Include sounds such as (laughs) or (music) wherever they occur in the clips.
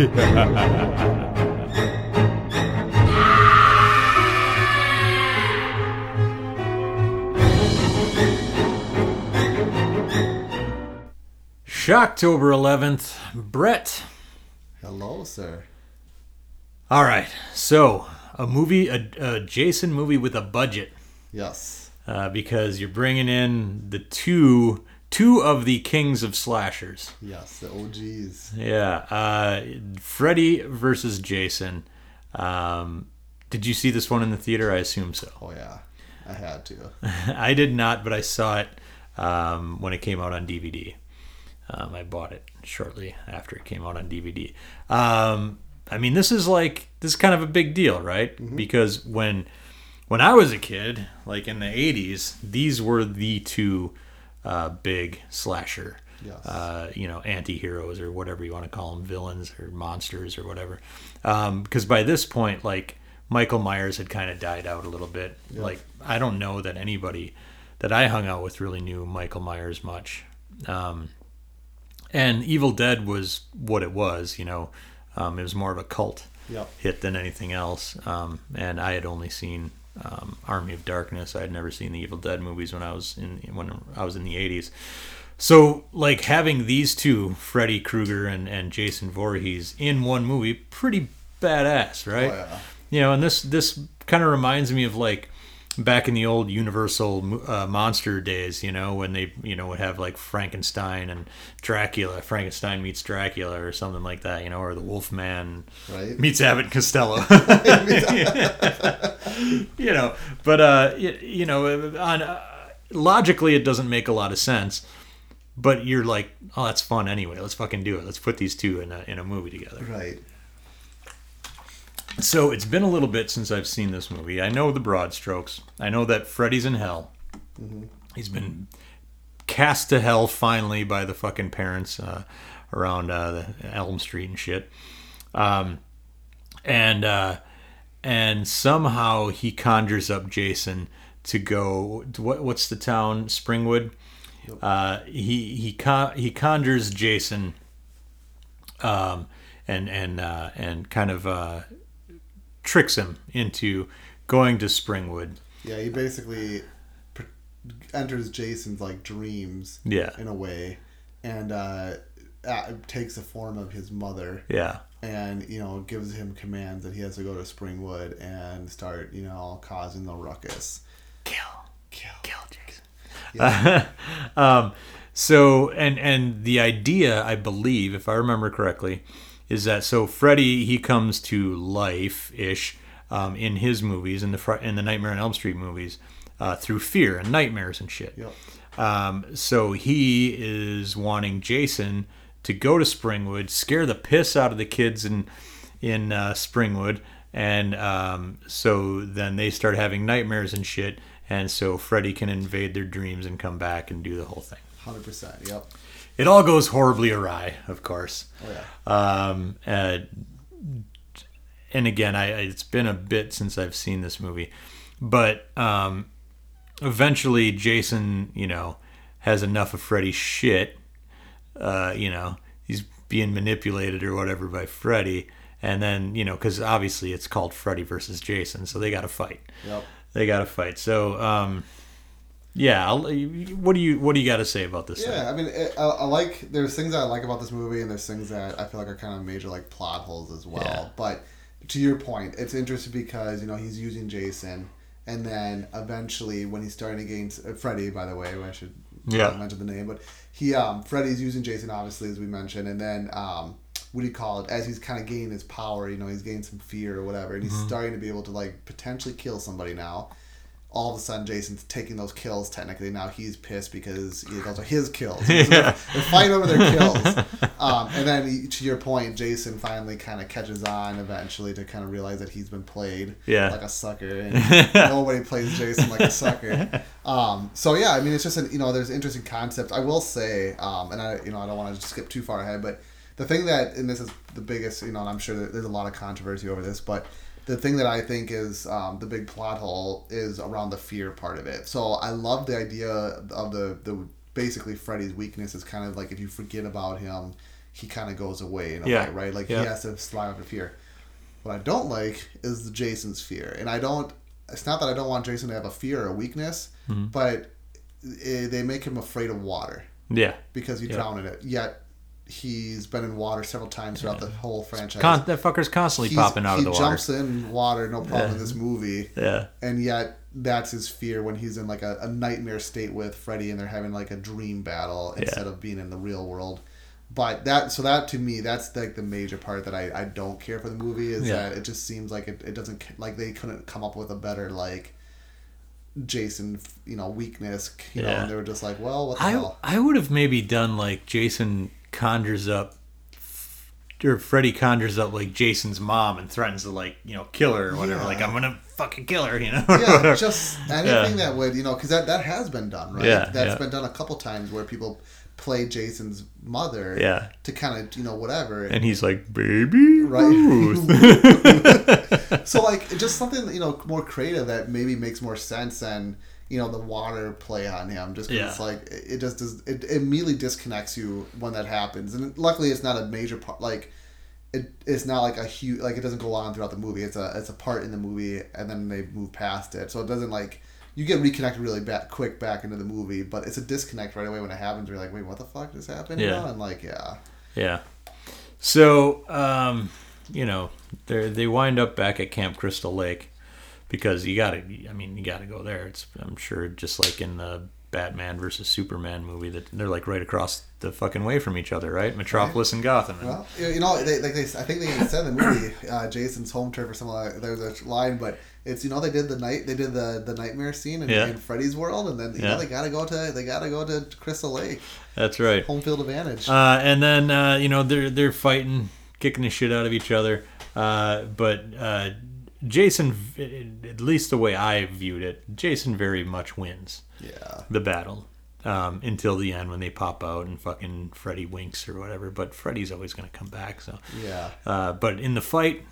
(laughs) Shocktober 11th, Brett. Hello, sir. All right, so a movie, a, a Jason movie with a budget, Yes. uh, because you're bringing in the two two of the kings of slashers. Yes, the OGs. Yeah, uh, Freddy versus Jason. Um, did you see this one in the theater? I assume so. Oh, yeah. I had to. (laughs) I did not, but I saw it um, when it came out on DVD. Um, I bought it shortly after it came out on DVD. Um, I mean, this is like this is kind of a big deal, right? Because when when I was a kid, like in the '80s, these were the two uh, big slasher, Yes. uh, you know, anti-heroes or whatever you want to call them, villains or monsters or whatever. Because by this point, like Michael Myers had kind of died out a little bit. Like I don't know that anybody that I hung out with really knew Michael Myers much. Um, and Evil Dead was what it was, you know. Um, it was more of a cult Yep. hit than anything else. Um, and I had only seen um, Army of Darkness. I had never seen the Evil Dead movies when I was in when I was in the '80s. So, like having these two, Freddy Krueger and, and Jason Voorhees, in one movie, pretty badass, right? Oh, yeah. You know, and this this kind of reminds me of like back in the old Universal uh, monster days, you know, when they you know would have like Frankenstein and Dracula, Frankenstein meets Dracula or something like that, you know, or the Wolfman Right? meets Abbott and Costello. (laughs) (laughs) you know, but uh, you, you know, on uh, logically it doesn't make a lot of sense. But you're like, oh, that's fun anyway. Let's fucking do it. Let's put these two in a in a movie together. Right. So it's been a little bit since I've seen this movie. I know the broad strokes. I know that Freddy's in hell. He's been cast to hell finally by the fucking parents uh, around uh, the Elm Street and shit. Um, and uh, and somehow he conjures up Jason to go. To what what's the town? Springwood. Uh, he he con- he conjures Jason. Um, and and uh, and kind of uh, tricks him into going to Springwood. Yeah, he basically enters Jason's like dreams Yeah, in a way, and uh, uh, takes the form of his mother, yeah, and you know gives him commands that he has to go to Springwood and start you know causing the ruckus. kill, Kill. kill Jason. (laughs) um, so and and the idea, I believe, if I remember correctly, is that so Freddy he comes to life ish um, in his movies in the Fri- in the Nightmare on Elm Street movies uh, through fear and nightmares and shit. Yep. Um, so he is wanting Jason to go to Springwood, scare the piss out of the kids in in uh, Springwood, and um, so then they start having nightmares and shit, and so Freddy can invade their dreams and come back and do the whole thing. Hundred percent. Yep. It all goes horribly awry, of course. Oh yeah. Um, uh, and again, I, I it's been a bit since I've seen this movie, but um, eventually Jason, you know, has enough of Freddy's shit. Uh, you know, he's being manipulated or whatever by Freddy, and then you know, because obviously it's called Freddy versus Jason, so they got to fight. Yep. They got to fight. So, um, yeah, I'll, what do you what do you got to say about this? thing? Yeah, I mean, it, I, I like. There's things that I like about this movie, and there's things that I feel like are kind of major like plot holes as well. Yeah. But to your point, it's interesting because you know he's using Jason, and then eventually when he's starting against uh, Freddy, by the way, I should Yeah. mention the name, but he um Freddy's using Jason obviously as we mentioned, and then um what do you call it? As he's kind of gaining his power, you know, he's gaining some fear or whatever, and he's starting to be able to like potentially kill somebody now. All of a sudden, Jason's taking those kills. Technically, now he's pissed because those are his kills. (laughs) They're, they're fighting over their kills. (laughs) Um, and then, he- to your point, Jason finally kind of catches on eventually to kind of realize that he's been played Yeah. like a sucker, and (laughs) nobody plays Jason like a sucker. Um, so yeah, I mean, it's just an, you know, there's interesting concepts. I will say, um, and I you know I don't want to skip too far ahead, but the thing that and this is the biggest, you know, and I'm sure there's a lot of controversy over this, but the thing that I think is um, the big plot hole is around the fear part of it. So I love the idea of the the basically Freddy's weakness is kind of like if you forget about him, he kind of goes away in a Yeah. way, right? Like Yeah. he has to survive the fear. What I don't like is the Jason's fear, and I don't. It's not that I don't want Jason to have a fear or a weakness, Mm-hmm. but eh, they make him afraid of water Yeah. because he Yeah. drown in it. Yet he's been in water several times throughout the whole franchise. Con- that fucker's constantly He's- popping out of the water. He jumps in water, no problem in this movie, Yeah. and yet that's his fear when he's in like a, a nightmare state with Freddy and they're having like a dream battle instead of being in the real world. But that so that to me that's like the major part that I, I don't care for the movie is Yeah. that it just seems like it, it doesn't like they couldn't come up with a better like Jason you know weakness you know Yeah. and they were just like well what the I hell I would have maybe done like Jason conjures up or Freddy conjures up like Jason's mom and threatens to like you know kill her or whatever. Yeah. Like I'm gonna fucking kill her, you know. yeah, (laughs) just anything that would you know because that that has been done right. Yeah, That's yeah. been done a couple times where people play Jason's mother. Yeah. To kind of you know whatever. and he's like, baby Right. (laughs) So like just something you know more creative that maybe makes more sense than you know the water play on him just 'cause Yeah. it's like it just does it immediately disconnects you when that happens and luckily it's not a major part like it, it's not like a huge like it doesn't go on throughout the movie it's a it's a part in the movie and then they move past it so it doesn't like you get reconnected really back quick back into the movie but it's a disconnect right away when it happens you're like wait what the fuck just happened You Yeah. know? and like yeah Yeah. So, um, you know, they they wind up back at Camp Crystal Lake because you got to. I mean, you got to go there. It's I'm sure just like in the Batman versus Superman movie that they're like right across the fucking way from each other, right? Metropolis and Gotham. And- Well, you know, they, like they, I think they even said in the movie, uh, Jason's home turf or something. Like, there's a line, but it's you know they did the night, they did the the nightmare scene in, Yeah. in Freddy's world, and then you Yeah. know they gotta go to they gotta go to Crystal Lake, That's right. home field advantage. Uh, and then uh, you know they're they're fighting, kicking the shit out of each other. Uh, but uh, Jason, at least the way I viewed it, Jason very much wins yeah, the battle um, until the end when they pop out and fucking Freddy winks or whatever. But Freddy's always going to come back. So, yeah, uh, but in the fight,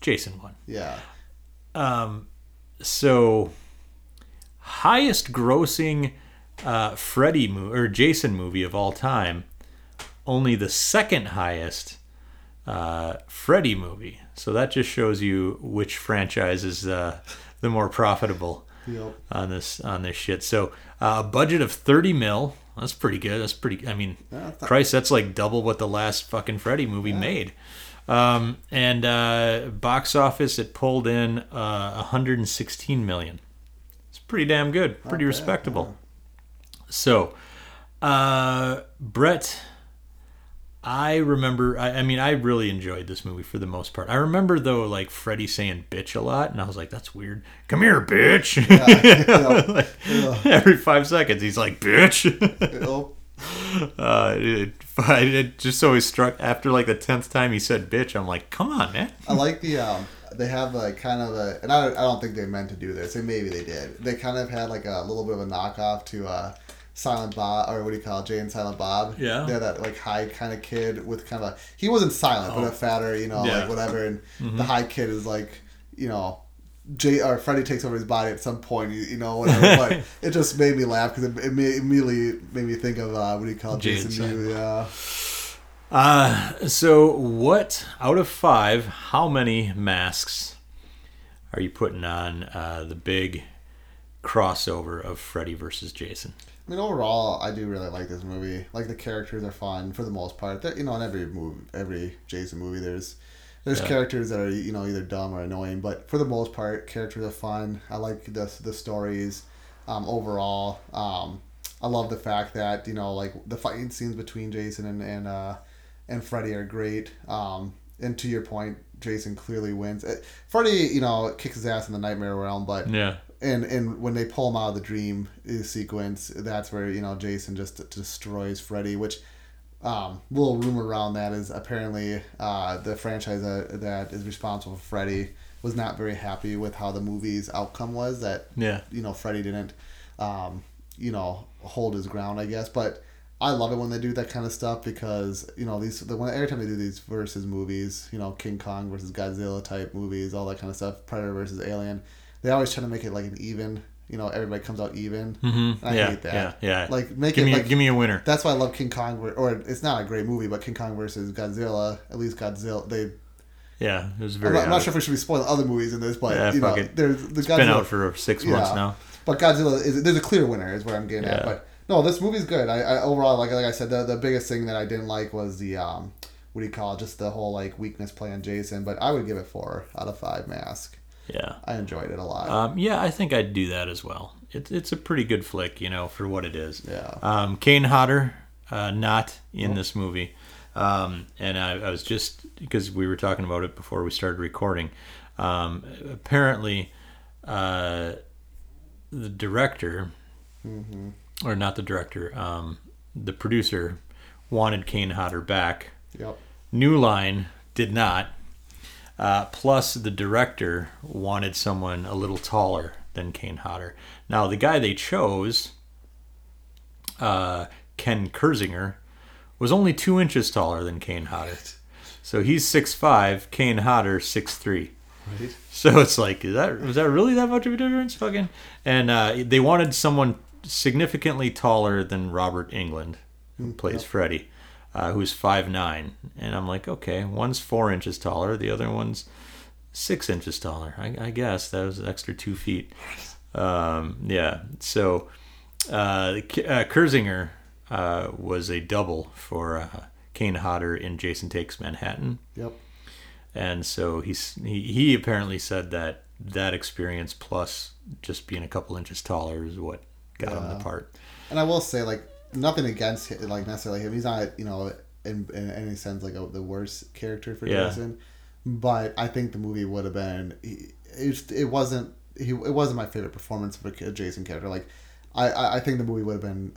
Jason won. yeah. Um, so highest grossing uh, Freddy movie or Jason movie of all time. Only the second highest uh, Freddy movie. So that just shows you which franchise is uh, the more profitable Yep. on this on this shit. So uh, a budget of thirty mil. That's pretty good. That's pretty. I mean, Yeah, that's Christ, that's like double what the last fucking Freddy movie made. Um, and uh, box office, it pulled in uh, 116 million. It's pretty damn good. Pretty bad, respectable. So, uh, Brett, I remember. I, I mean, I really enjoyed this movie for the most part. I remember though, like Freddy saying "bitch" a lot, and I was like, "That's weird." Come here, bitch. (laughs) Like, every five seconds, he's like, "bitch." (laughs) Uh, (laughs) it, it just always struck after like the tenth time he said "bitch." I'm like, "Come on, man." I like the um. They have like kind of a, and I, I don't think they meant to do this, and maybe they did. They kind of had like a little bit of a knockoff to uh, Silent Bob, or what do you call it, Jay and Silent Bob? Yeah. They're that like high kind of kid with kind of a, he wasn't silent, but a fatter, you know, Oh. Yeah. Mm-hmm. like whatever. And the high kid is like, you know, Jay or Freddy takes over his body at some point, you, you know, whatever. but (laughs) it just made me laugh because it, it immediately made me think of uh, what do you call it, Jay Jason Mewes? Yeah. Uh, so what out of five? How many masks are you putting on uh, the big crossover of Freddy versus Jason? I mean, overall, I do really like this movie. Like the characters are fun for the most part. They're, you know, in every movie, every Jason movie, there's there's Yeah. characters that are you know either dumb or annoying, but for the most part, characters are fun. I like the the stories. Um, overall, um, I love the fact that you know like the fighting scenes between Jason and and uh, and Freddy are great. Um, and to your point, Jason clearly wins. Uh, Freddy, you know, kicks his ass in the nightmare realm, but Yeah, and and when they pull him out of the dream sequence, that's where you know Jason just destroys Freddy. Which um, little rumor around that is apparently uh, the franchise that, that is responsible for Freddy was not very happy with how the movie's outcome was. That yeah, you know Freddy didn't um, you know hold his ground, I guess. But I love it when they do that kind of stuff because you know these the when every time they do these versus movies, you know King Kong versus Godzilla type movies, all that kind of stuff, Predator versus Alien, they always try to make it like an even you know everybody comes out even. Mm-hmm. I yeah, hate that. Yeah, yeah. Like make give it me, like give me a winner. that's why I love King Kong. Or it's not a great movie, but King Kong versus Godzilla. At least Godzilla. They. Yeah, it was I'm very. not, I'm not sure if we should be spoiling other movies in this, but Yeah, you know, it. there's the It's Godzilla. been out for six months Yeah. now. But Godzilla is there's a clear winner is what I'm getting at. But no, this movie's good. I, I overall like like I said the the biggest thing that I didn't like was the um what do you call it? Just the whole like weakness play on Jason. But I would give it four out of five. Mask. Yeah. I enjoyed it a lot. Um, yeah, I think I'd do that as well. It's it's a pretty good flick, you know, for what it is. Yeah. Um, Kane Hodder, uh, not in this movie, um, and I, I was just because we were talking about it before we started recording. Um, apparently, uh, the director, or not the director, um, the producer, wanted Kane Hodder back. yep. New Line did not. Uh, plus, the director wanted someone a little taller than Kane Hodder. Now, the guy they chose, uh, Ken Kirzinger, was only two inches taller than Kane Hodder. So he's 6'5", Kane Hodder 6'3". Right. So it's like, is that was that really that much of a difference? Fucking, and uh, they wanted someone significantly taller than Robert Englund, who plays Freddy, uh, who's five nine. And I'm like, okay, one's four inches taller, the other one's six inches taller. I, I guess that was an extra two feet. Um, yeah. So uh, uh, Kirzinger uh, was a double for uh, Kane Hodder in Jason Takes Manhattan Yep. and so he's he, he apparently said that that experience plus just being a couple inches taller is what got him the part. And I will say, like, nothing against him, like necessarily him. He's not, you know, in, in any sense like a, the worst character for Yeah. Jason. But I think the movie would have been. It, it, it wasn't. He, it wasn't my favorite performance of a Jason character. Like, I, I, I think the movie would have been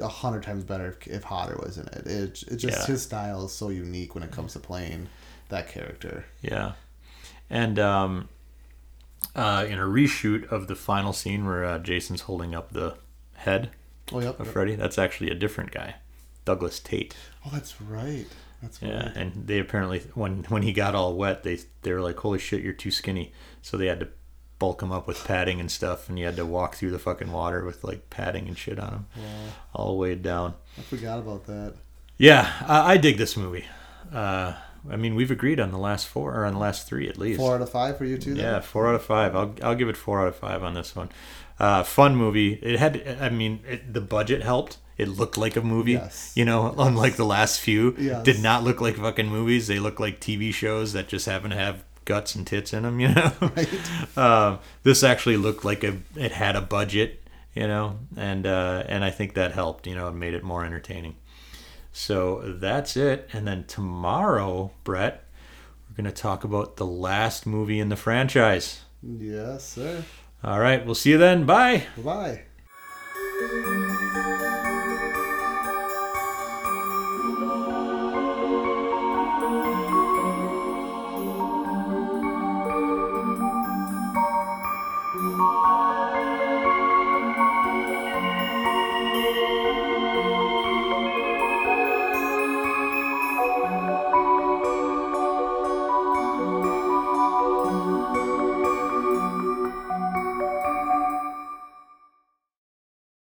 a hundred times better if, if Hodder was in it. It, it just Yeah. his style is so unique when it comes to playing that character. Yeah, and um, uh, in a reshoot of the final scene where uh, Jason's holding up the head Oh yep. of yep. Freddy, that's actually a different guy, Douglas Tait. Oh, that's right. That's Yeah, right. and they apparently when when he got all wet, they they were like, "Holy shit, you're too skinny," so they had to bulk him up with padding and stuff, and he had to walk through the fucking water with like padding and shit on him, all weighed down. I forgot about that. Yeah, I, I dig this movie. Uh, I mean, we've agreed on the last four or on the last three at least. Four out of five for you two. Then? Yeah, four out of five. I'll I'll give it four out of five on this one. Uh, fun movie. It had. I mean, it, the budget helped. It looked like a movie. Yes. You know, (laughs) unlike the last few, Yes. did not look like fucking movies. They look like TV shows that just happen to have guts and tits in them. You (laughs) know. right. um, this actually looked like a. It had a budget. You know, and uh, and I think that helped. You know, it made it more entertaining. So that's it. And then tomorrow, Brett, we're going to talk about the last movie in the franchise. Yes, sir. All right, we'll see you then. Bye. Bye.